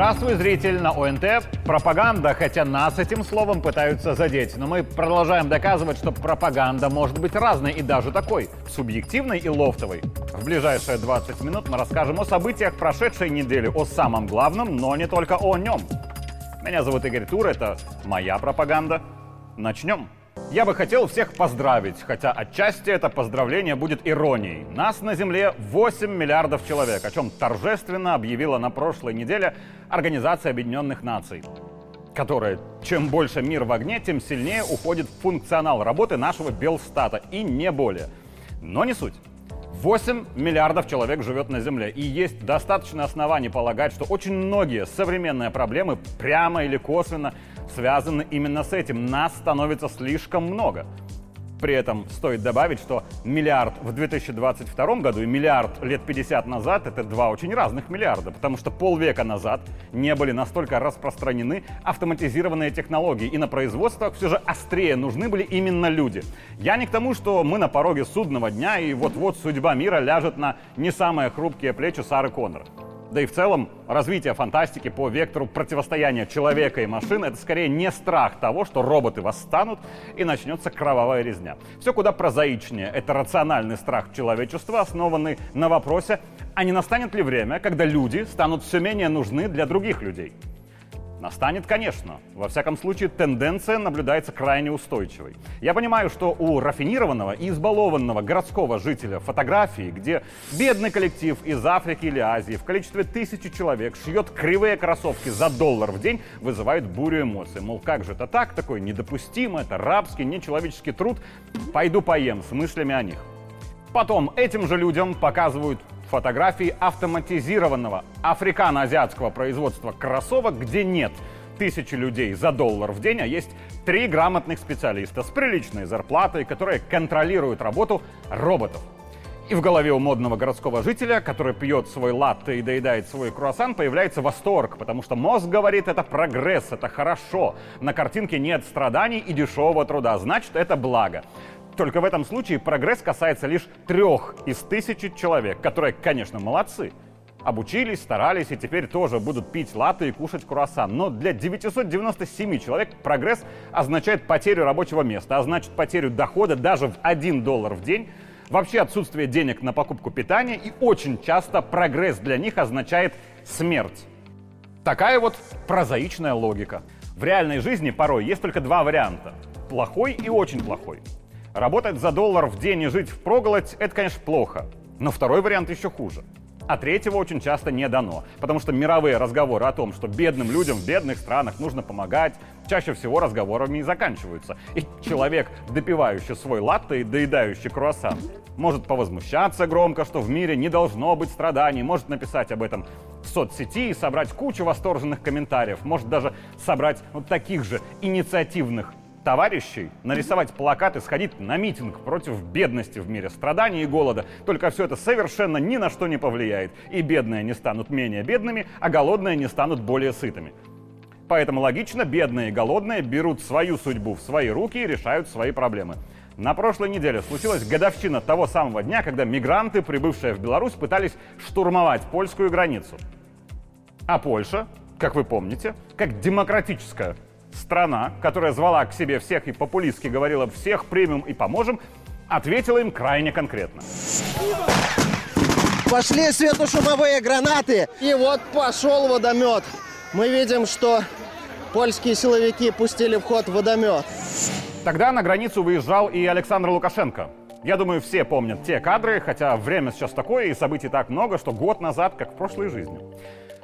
Здравствуй, зритель на ОНТ. Пропаганда, хотя нас этим словом пытаются задеть. Но мы продолжаем доказывать, что пропаганда может быть разной и даже такой, субъективной и лофтовой. В ближайшие 20 минут мы расскажем о событиях прошедшей недели, о самом главном, но не только о нем. Меня зовут Игорь Тур, это моя пропаганда. Начнем. Я бы хотел всех поздравить, хотя отчасти это поздравление будет иронией. Нас на Земле 8 миллиардов человек, о чем торжественно объявила на прошлой неделе Организация Объединенных Наций которая, чем больше мир в огне, тем сильнее уходит в функционал работы нашего Белстата, и не более. Но не суть. 8 миллиардов человек живет на Земле, и есть достаточно оснований полагать, что очень многие современные проблемы прямо или косвенно связаны именно с этим. Нас становится слишком много. При этом стоит добавить, что миллиард в 2022 году и миллиард лет 50 назад это два очень разных миллиарда, потому что полвека назад не были настолько распространены автоматизированные технологии, и на производствах все же острее нужны были именно люди. Я не к тому, что мы на пороге судного дня, и вот-вот судьба мира ляжет на не самые хрупкие плечи Сары Коннор. Да и в целом развитие фантастики по вектору противостояния человека и машин это скорее не страх того, что роботы восстанут и начнется кровавая резня. Все куда прозаичнее. Это рациональный страх человечества, основанный на вопросе, а не настанет ли время, когда люди станут все менее нужны для других людей. Настанет, конечно. Во всяком случае, тенденция наблюдается крайне устойчивой. Я понимаю, что у рафинированного и избалованного городского жителя фотографии, где бедный коллектив из Африки или Азии в количестве тысячи человек шьет кривые кроссовки за доллар в день, вызывает бурю эмоций. Мол, как же это так? Такое недопустимо, это рабский, нечеловеческий труд. Пойду поем с мыслями о них. Потом этим же людям показывают фотографии автоматизированного африкано-азиатского производства кроссовок, где нет тысячи людей за доллар в день, а есть три грамотных специалиста с приличной зарплатой, которые контролируют работу роботов. И в голове у модного городского жителя, который пьет свой латте и доедает свой круассан, появляется восторг, потому что мозг говорит, это прогресс, это хорошо. На картинке нет страданий и дешевого труда, значит, это благо. Только в этом случае прогресс касается лишь трех из тысячи человек, которые, конечно, молодцы. Обучились, старались и теперь тоже будут пить латы и кушать круассан. Но для 997 человек прогресс означает потерю рабочего места, а значит потерю дохода даже в 1 доллар в день, вообще отсутствие денег на покупку питания и очень часто прогресс для них означает смерть. Такая вот прозаичная логика. В реальной жизни порой есть только два варианта. Плохой и очень плохой. Работать за доллар в день и жить в проголодь – это, конечно, плохо. Но второй вариант еще хуже. А третьего очень часто не дано. Потому что мировые разговоры о том, что бедным людям в бедных странах нужно помогать, чаще всего разговорами и заканчиваются. И человек, допивающий свой латте и доедающий круассан, может повозмущаться громко, что в мире не должно быть страданий, может написать об этом в соцсети и собрать кучу восторженных комментариев, может даже собрать вот таких же инициативных товарищей нарисовать плакаты, сходить на митинг против бедности в мире, страданий и голода. Только все это совершенно ни на что не повлияет. И бедные не станут менее бедными, а голодные не станут более сытыми. Поэтому логично, бедные и голодные берут свою судьбу в свои руки и решают свои проблемы. На прошлой неделе случилась годовщина того самого дня, когда мигранты, прибывшие в Беларусь, пытались штурмовать польскую границу. А Польша, как вы помните, как демократическая страна, которая звала к себе всех и популистски говорила «всех примем и поможем», ответила им крайне конкретно. Пошли светошумовые гранаты, и вот пошел водомет. Мы видим, что польские силовики пустили в ход водомет. Тогда на границу выезжал и Александр Лукашенко. Я думаю, все помнят те кадры, хотя время сейчас такое и событий так много, что год назад, как в прошлой жизни.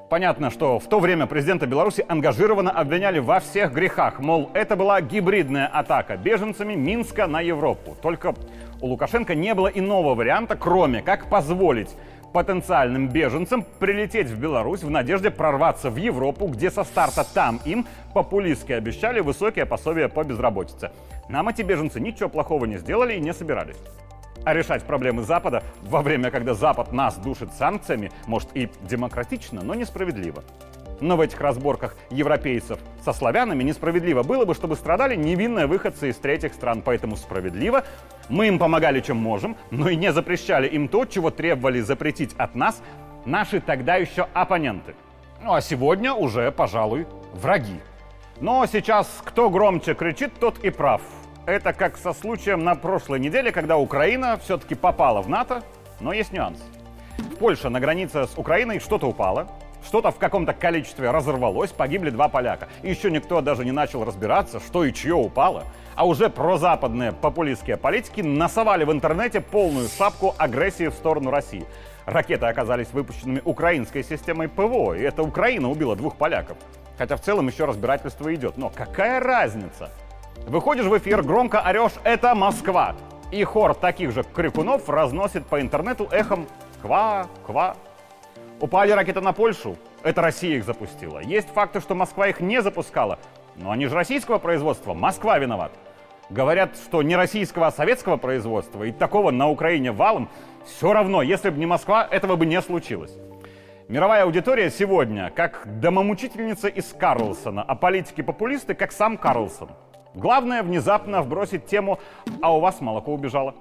Понятно, что в то время президента Беларуси ангажированно обвиняли во всех грехах. Мол, это была гибридная атака беженцами Минска на Европу. Только у Лукашенко не было иного варианта, кроме как позволить потенциальным беженцам прилететь в Беларусь в надежде прорваться в Европу, где со старта там им популистски обещали высокие пособия по безработице. Нам эти беженцы ничего плохого не сделали и не собирались. А решать проблемы Запада во время, когда Запад нас душит санкциями, может и демократично, но несправедливо. Но в этих разборках европейцев со славянами несправедливо было бы, чтобы страдали невинные выходцы из третьих стран. Поэтому справедливо мы им помогали, чем можем, но и не запрещали им то, чего требовали запретить от нас наши тогда еще оппоненты. Ну а сегодня уже, пожалуй, враги. Но сейчас кто громче кричит, тот и прав. Это как со случаем на прошлой неделе, когда Украина все-таки попала в НАТО, но есть нюанс. В Польше на границе с Украиной что-то упало, что-то в каком-то количестве разорвалось, погибли два поляка. И еще никто даже не начал разбираться, что и чье упало. А уже прозападные популистские политики насовали в интернете полную шапку агрессии в сторону России. Ракеты оказались выпущенными украинской системой ПВО, и это Украина убила двух поляков. Хотя в целом еще разбирательство идет. Но какая разница? Выходишь в эфир, громко орешь «Это Москва!» И хор таких же крикунов разносит по интернету эхом «Ква, ква». Упали ракеты на Польшу, это Россия их запустила. Есть факты, что Москва их не запускала, но они же российского производства, Москва виноват. Говорят, что не российского, а советского производства, и такого на Украине валом, все равно, если бы не Москва, этого бы не случилось. Мировая аудитория сегодня как домомучительница из Карлсона, а политики-популисты как сам Карлсон. Главное внезапно вбросить тему «А у вас молоко убежало».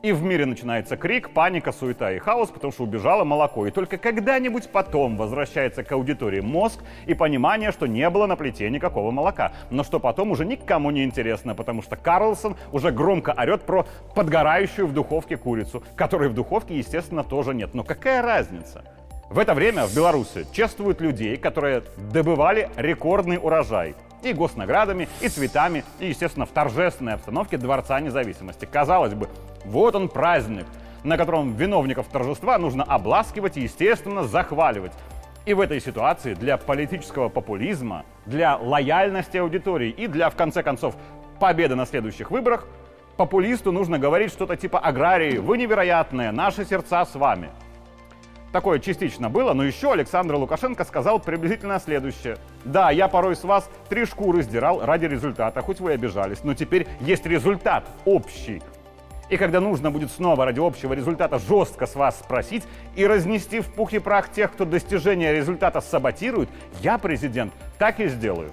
И в мире начинается крик, паника, суета и хаос, потому что убежало молоко. И только когда-нибудь потом возвращается к аудитории мозг и понимание, что не было на плите никакого молока. Но что потом уже никому не интересно, потому что Карлсон уже громко орет про подгорающую в духовке курицу, которой в духовке, естественно, тоже нет. Но какая разница? В это время в Беларуси чествуют людей, которые добывали рекордный урожай и госнаградами, и цветами, и, естественно, в торжественной обстановке Дворца независимости. Казалось бы, вот он праздник, на котором виновников торжества нужно обласкивать и, естественно, захваливать. И в этой ситуации для политического популизма, для лояльности аудитории и для, в конце концов, победы на следующих выборах популисту нужно говорить что-то типа «Аграрии, вы невероятные, наши сердца с вами». Такое частично было, но еще Александр Лукашенко сказал приблизительно следующее. Да, я порой с вас три шкуры сдирал ради результата, хоть вы и обижались, но теперь есть результат общий. И когда нужно будет снова ради общего результата жестко с вас спросить и разнести в пух и прах тех, кто достижение результата саботирует, я, президент, так и сделаю.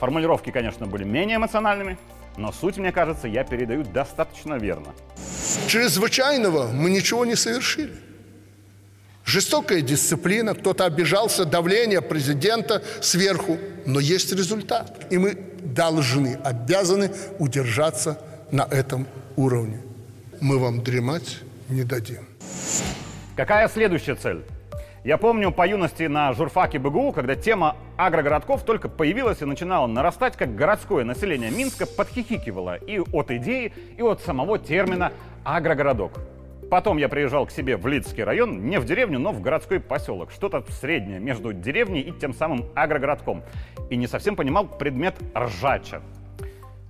Формулировки, конечно, были менее эмоциональными, но суть, мне кажется, я передаю достаточно верно. Чрезвычайного мы ничего не совершили. Жестокая дисциплина, кто-то обижался, давление президента сверху, но есть результат. И мы должны, обязаны удержаться на этом уровне. Мы вам дремать не дадим. Какая следующая цель? Я помню по юности на журфаке БГУ, когда тема агрогородков только появилась и начинала нарастать, как городское население Минска подхихикивало и от идеи, и от самого термина «агрогородок». Потом я приезжал к себе в Лидский район, не в деревню, но в городской поселок. Что-то среднее между деревней и тем самым агрогородком. И не совсем понимал предмет ржача.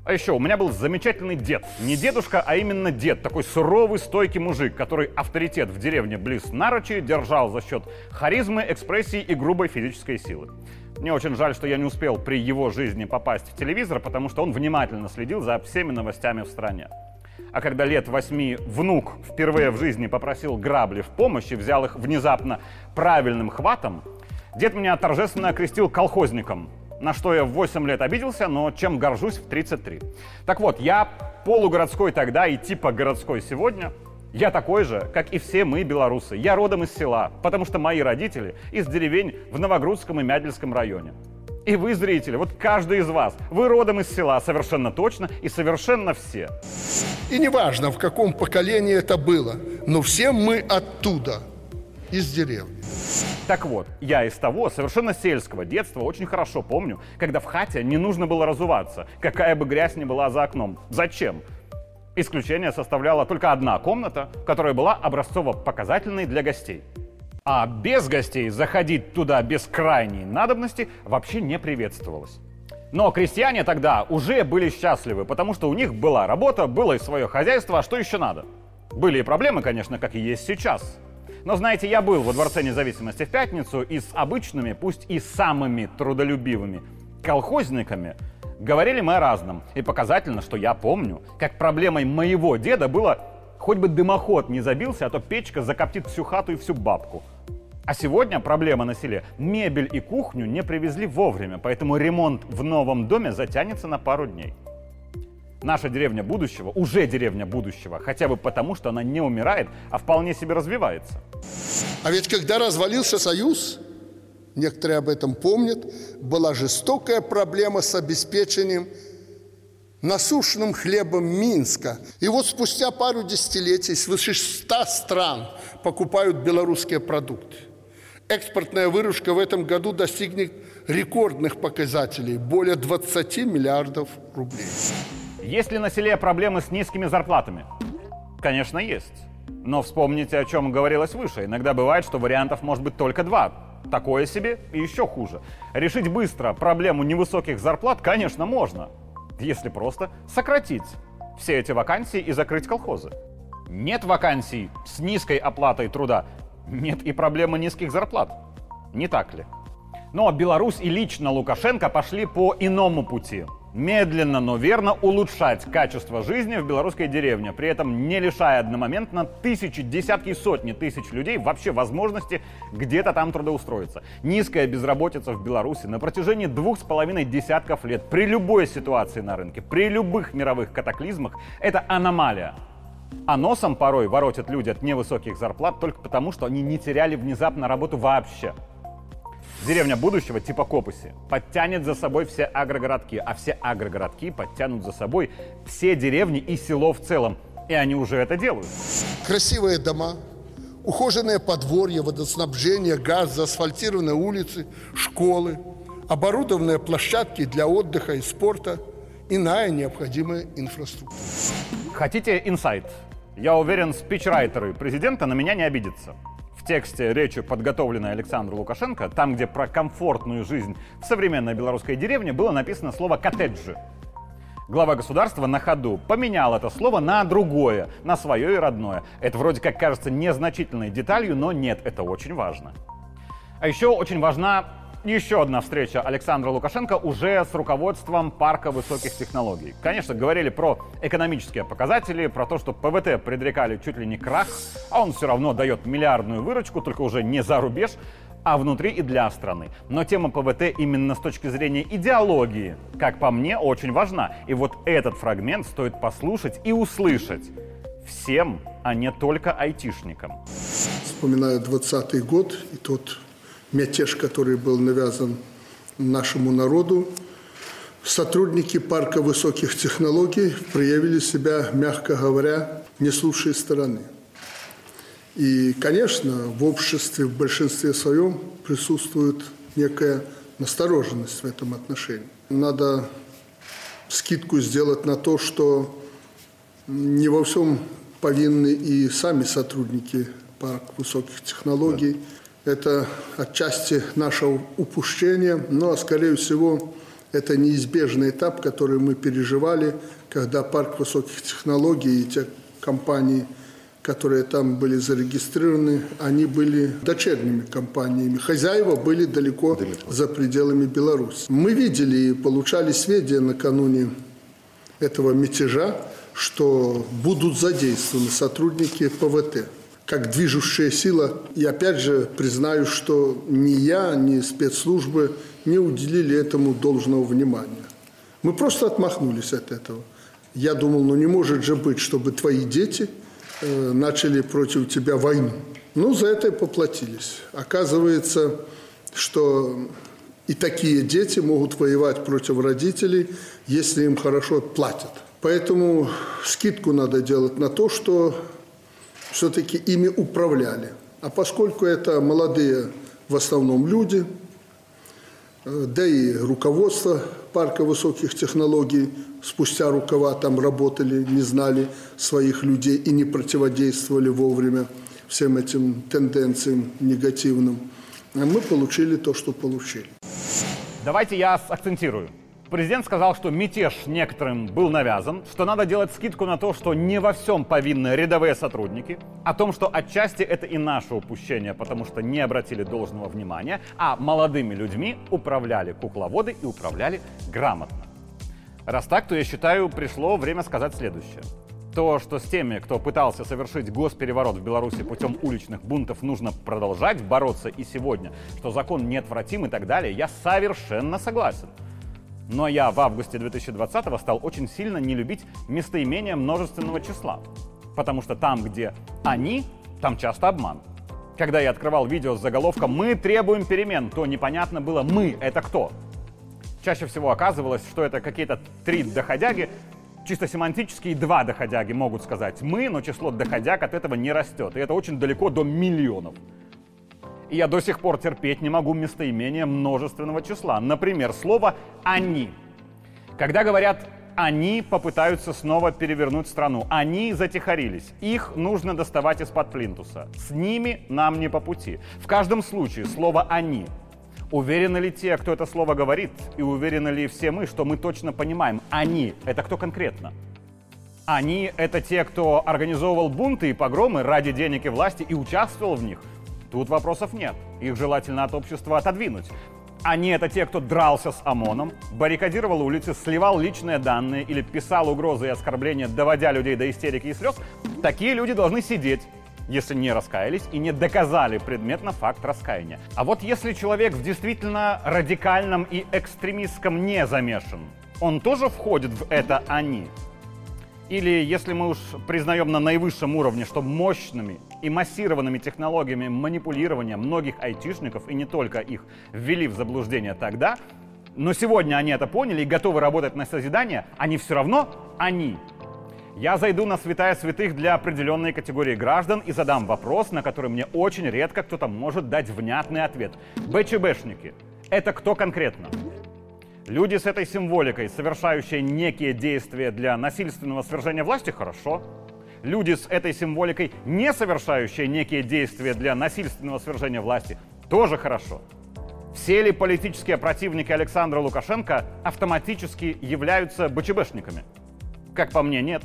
А еще у меня был замечательный дед. Не дедушка, а именно дед. Такой суровый, стойкий мужик, который авторитет в деревне близ Нарочи держал за счет харизмы, экспрессии и грубой физической силы. Мне очень жаль, что я не успел при его жизни попасть в телевизор, потому что он внимательно следил за всеми новостями в стране. А когда лет восьми внук впервые в жизни попросил грабли в помощь и взял их внезапно правильным хватом, дед меня торжественно окрестил колхозником, на что я в 8 лет обиделся, но чем горжусь в 33. Так вот, я полугородской тогда и типа городской сегодня. Я такой же, как и все мы, белорусы. Я родом из села, потому что мои родители из деревень в Новогрудском и Мядельском районе. И вы, зрители, вот каждый из вас, вы родом из села совершенно точно и совершенно все. И неважно, в каком поколении это было, но все мы оттуда, из деревни. Так вот, я из того совершенно сельского детства очень хорошо помню, когда в хате не нужно было разуваться, какая бы грязь ни была за окном. Зачем? Исключение составляла только одна комната, которая была образцово-показательной для гостей. А без гостей заходить туда без крайней надобности вообще не приветствовалось. Но крестьяне тогда уже были счастливы, потому что у них была работа, было и свое хозяйство, а что еще надо? Были и проблемы, конечно, как и есть сейчас. Но знаете, я был во Дворце независимости в пятницу и с обычными, пусть и самыми трудолюбивыми колхозниками говорили мы о разном. И показательно, что я помню, как проблемой моего деда было хоть бы дымоход не забился, а то печка закоптит всю хату и всю бабку. А сегодня проблема на селе. Мебель и кухню не привезли вовремя, поэтому ремонт в новом доме затянется на пару дней. Наша деревня будущего уже деревня будущего, хотя бы потому, что она не умирает, а вполне себе развивается. А ведь когда развалился Союз, некоторые об этом помнят, была жестокая проблема с обеспечением насушенным хлебом Минска. И вот спустя пару десятилетий свыше 100 стран покупают белорусские продукты. Экспортная выручка в этом году достигнет рекордных показателей – более 20 миллиардов рублей. Есть ли на селе проблемы с низкими зарплатами? Конечно, есть. Но вспомните, о чем говорилось выше. Иногда бывает, что вариантов может быть только два. Такое себе и еще хуже. Решить быстро проблему невысоких зарплат, конечно, можно. Если просто сократить все эти вакансии и закрыть колхозы. Нет вакансий с низкой оплатой труда, нет и проблемы низких зарплат. Не так ли? Но Беларусь и лично Лукашенко пошли по иному пути. Медленно, но верно улучшать качество жизни в белорусской деревне, при этом не лишая одномоментно тысячи, десятки и сотни тысяч людей вообще возможности где-то там трудоустроиться. Низкая безработица в Беларуси на протяжении двух с половиной десятков лет при любой ситуации на рынке, при любых мировых катаклизмах – это аномалия. А носом порой воротят люди от невысоких зарплат только потому, что они не теряли внезапно работу вообще. Деревня будущего типа Копуси подтянет за собой все агрогородки, а все агрогородки подтянут за собой все деревни и село в целом. И они уже это делают. Красивые дома, ухоженное подворье, водоснабжение, газ, заасфальтированные улицы, школы, оборудованные площадки для отдыха и спорта, иная необходимая инфраструктура. Хотите инсайт? Я уверен, спичрайтеры президента на меня не обидятся в тексте речи, подготовленной Александру Лукашенко, там, где про комфортную жизнь в современной белорусской деревне было написано слово «коттеджи». Глава государства на ходу поменял это слово на другое, на свое и родное. Это вроде как кажется незначительной деталью, но нет, это очень важно. А еще очень важна еще одна встреча Александра Лукашенко уже с руководством парка высоких технологий. Конечно, говорили про экономические показатели, про то, что ПВТ предрекали чуть ли не крах, а он все равно дает миллиардную выручку, только уже не за рубеж, а внутри и для страны. Но тема ПВТ именно с точки зрения идеологии, как по мне, очень важна. И вот этот фрагмент стоит послушать и услышать всем, а не только айтишникам. Вспоминаю 20 год и тот мятеж, который был навязан нашему народу, сотрудники парка высоких технологий проявили себя, мягко говоря, не с лучшей стороны. И, конечно, в обществе в большинстве своем присутствует некая настороженность в этом отношении. Надо скидку сделать на то, что не во всем повинны и сами сотрудники парка высоких технологий. Да это отчасти наше упущение, но, скорее всего, это неизбежный этап, который мы переживали, когда парк высоких технологий и те компании, которые там были зарегистрированы, они были дочерними компаниями. Хозяева были далеко, далеко. за пределами Беларуси. Мы видели и получали сведения накануне этого мятежа, что будут задействованы сотрудники ПВТ как движущая сила. И опять же признаю, что ни я, ни спецслужбы не уделили этому должного внимания. Мы просто отмахнулись от этого. Я думал, ну не может же быть, чтобы твои дети э, начали против тебя войну. Ну, за это и поплатились. Оказывается, что и такие дети могут воевать против родителей, если им хорошо платят. Поэтому скидку надо делать на то, что все-таки ими управляли. А поскольку это молодые в основном люди, э, да и руководство парка высоких технологий спустя рукава там работали, не знали своих людей и не противодействовали вовремя всем этим тенденциям негативным, а мы получили то, что получили. Давайте я акцентирую. Президент сказал, что мятеж некоторым был навязан, что надо делать скидку на то, что не во всем повинны рядовые сотрудники, о том, что отчасти это и наше упущение, потому что не обратили должного внимания, а молодыми людьми управляли кукловоды и управляли грамотно. Раз так, то я считаю, пришло время сказать следующее. То, что с теми, кто пытался совершить госпереворот в Беларуси путем уличных бунтов, нужно продолжать бороться и сегодня, что закон неотвратим и так далее, я совершенно согласен. Но я в августе 2020 стал очень сильно не любить местоимения множественного числа. Потому что там, где они, там часто обман. когда я открывал видео с заголовком «Мы требуем перемен», то непонятно было «Мы» — это кто? Чаще всего оказывалось, что это какие-то три доходяги, чисто семантически два доходяги могут сказать «мы», но число доходяг от этого не растет. И это очень далеко до миллионов. И я до сих пор терпеть не могу местоимения множественного числа. Например, слово «они». Когда говорят они попытаются снова перевернуть страну. Они затихарились. Их нужно доставать из-под плинтуса. С ними нам не по пути. В каждом случае слово «они». Уверены ли те, кто это слово говорит, и уверены ли все мы, что мы точно понимаем, они — это кто конкретно? Они — это те, кто организовывал бунты и погромы ради денег и власти и участвовал в них? Тут вопросов нет. Их желательно от общества отодвинуть. Они это те, кто дрался с ОМОНом, баррикадировал улицы, сливал личные данные или писал угрозы и оскорбления, доводя людей до истерики и слез. Такие люди должны сидеть, если не раскаялись и не доказали предметно факт раскаяния. А вот если человек в действительно радикальном и экстремистском не замешан, он тоже входит в это «они». Или если мы уж признаем на наивысшем уровне, что мощными и массированными технологиями манипулирования многих айтишников, и не только их, ввели в заблуждение тогда, но сегодня они это поняли и готовы работать на созидание, они все равно они. Я зайду на святая святых для определенной категории граждан и задам вопрос, на который мне очень редко кто-то может дать внятный ответ. БЧБшники – это кто конкретно? Люди с этой символикой, совершающие некие действия для насильственного свержения власти, хорошо. Люди с этой символикой, не совершающие некие действия для насильственного свержения власти, тоже хорошо. Все ли политические противники Александра Лукашенко автоматически являются БЧБшниками? Как по мне, нет.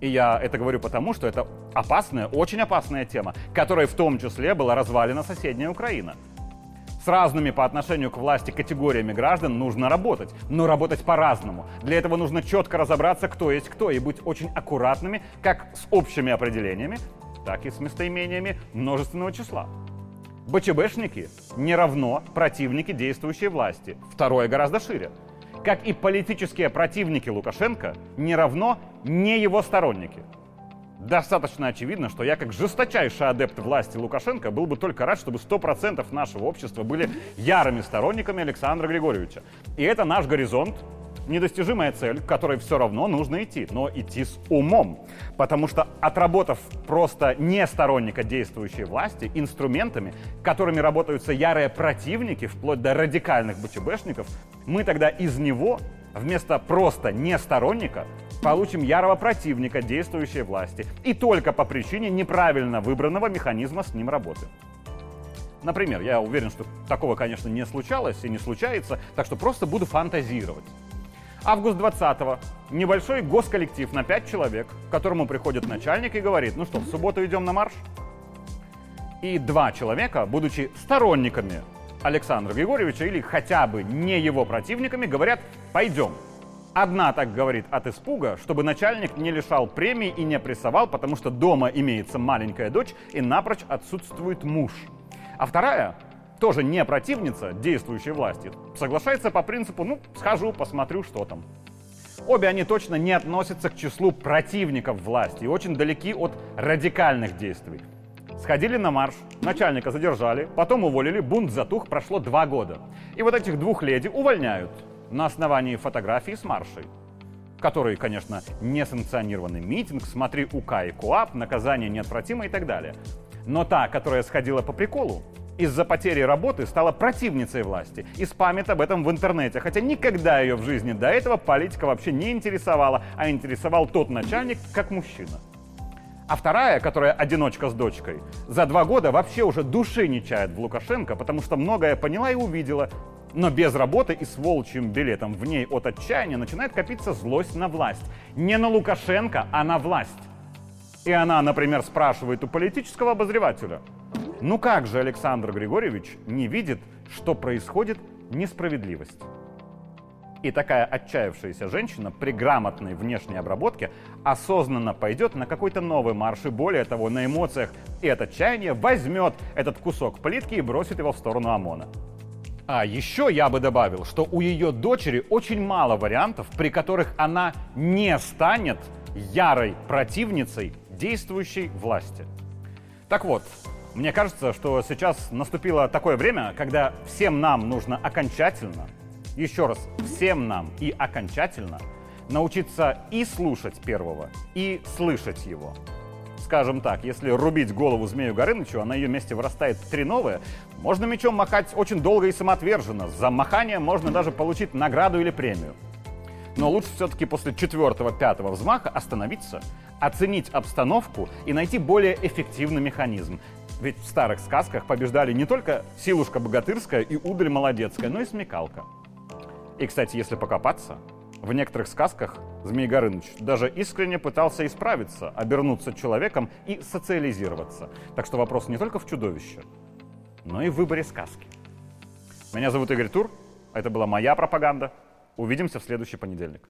И я это говорю потому, что это опасная, очень опасная тема, которой в том числе была развалена соседняя Украина. С разными по отношению к власти категориями граждан нужно работать, но работать по-разному. Для этого нужно четко разобраться, кто есть кто, и быть очень аккуратными как с общими определениями, так и с местоимениями множественного числа. БЧБшники не равно противники действующей власти. Второе гораздо шире. Как и политические противники Лукашенко не равно не его сторонники. Достаточно очевидно, что я как жесточайший адепт власти Лукашенко был бы только рад, чтобы 100% нашего общества были ярыми сторонниками Александра Григорьевича. И это наш горизонт, недостижимая цель, к которой все равно нужно идти, но идти с умом. Потому что отработав просто не сторонника действующей власти инструментами, которыми работаются ярые противники, вплоть до радикальных БЧБшников, мы тогда из него вместо просто не сторонника получим ярого противника действующей власти. И только по причине неправильно выбранного механизма с ним работы. Например, я уверен, что такого, конечно, не случалось и не случается, так что просто буду фантазировать. Август 20-го. Небольшой госколлектив на 5 человек, к которому приходит начальник и говорит, ну что, в субботу идем на марш? И два человека, будучи сторонниками Александра Григорьевича или хотя бы не его противниками, говорят, пойдем. Одна так говорит от испуга, чтобы начальник не лишал премии и не прессовал, потому что дома имеется маленькая дочь и напрочь отсутствует муж. А вторая, тоже не противница действующей власти, соглашается по принципу «ну, схожу, посмотрю, что там». Обе они точно не относятся к числу противников власти и очень далеки от радикальных действий. Сходили на марш, начальника задержали, потом уволили, бунт затух, прошло два года. И вот этих двух леди увольняют на основании фотографии с маршей который, конечно, несанкционированный митинг, смотри УК и КУАП, наказание неотвратимо и так далее. Но та, которая сходила по приколу, из-за потери работы стала противницей власти и спамит об этом в интернете, хотя никогда ее в жизни до этого политика вообще не интересовала, а интересовал тот начальник как мужчина. А вторая, которая одиночка с дочкой, за два года вообще уже души не чает в Лукашенко, потому что многое поняла и увидела, но без работы и с волчьим билетом в ней от отчаяния начинает копиться злость на власть. Не на Лукашенко, а на власть. И она, например, спрашивает у политического обозревателя, ну как же Александр Григорьевич не видит, что происходит несправедливость? И такая отчаявшаяся женщина при грамотной внешней обработке осознанно пойдет на какой-то новый марш и более того, на эмоциях и от отчаяния возьмет этот кусок плитки и бросит его в сторону ОМОНа. А еще я бы добавил, что у ее дочери очень мало вариантов, при которых она не станет ярой противницей действующей власти. Так вот, Мне кажется, что сейчас наступило такое время, когда всем нам нужно окончательно, еще раз, всем нам и окончательно научиться и слушать первого, и слышать его. Скажем так, если рубить голову змею Горынычу, а на ее месте вырастает три новые, можно мечом махать очень долго и самоотверженно. За махание можно даже получить награду или премию. Но лучше все-таки после четвертого-пятого взмаха остановиться, оценить обстановку и найти более эффективный механизм. Ведь в старых сказках побеждали не только силушка богатырская и удаль молодецкая, но и смекалка. И, кстати, если покопаться, в некоторых сказках Змей Горыныч даже искренне пытался исправиться, обернуться человеком и социализироваться. Так что вопрос не только в чудовище, но и в выборе сказки. Меня зовут Игорь Тур, это была моя пропаганда. Увидимся в следующий понедельник.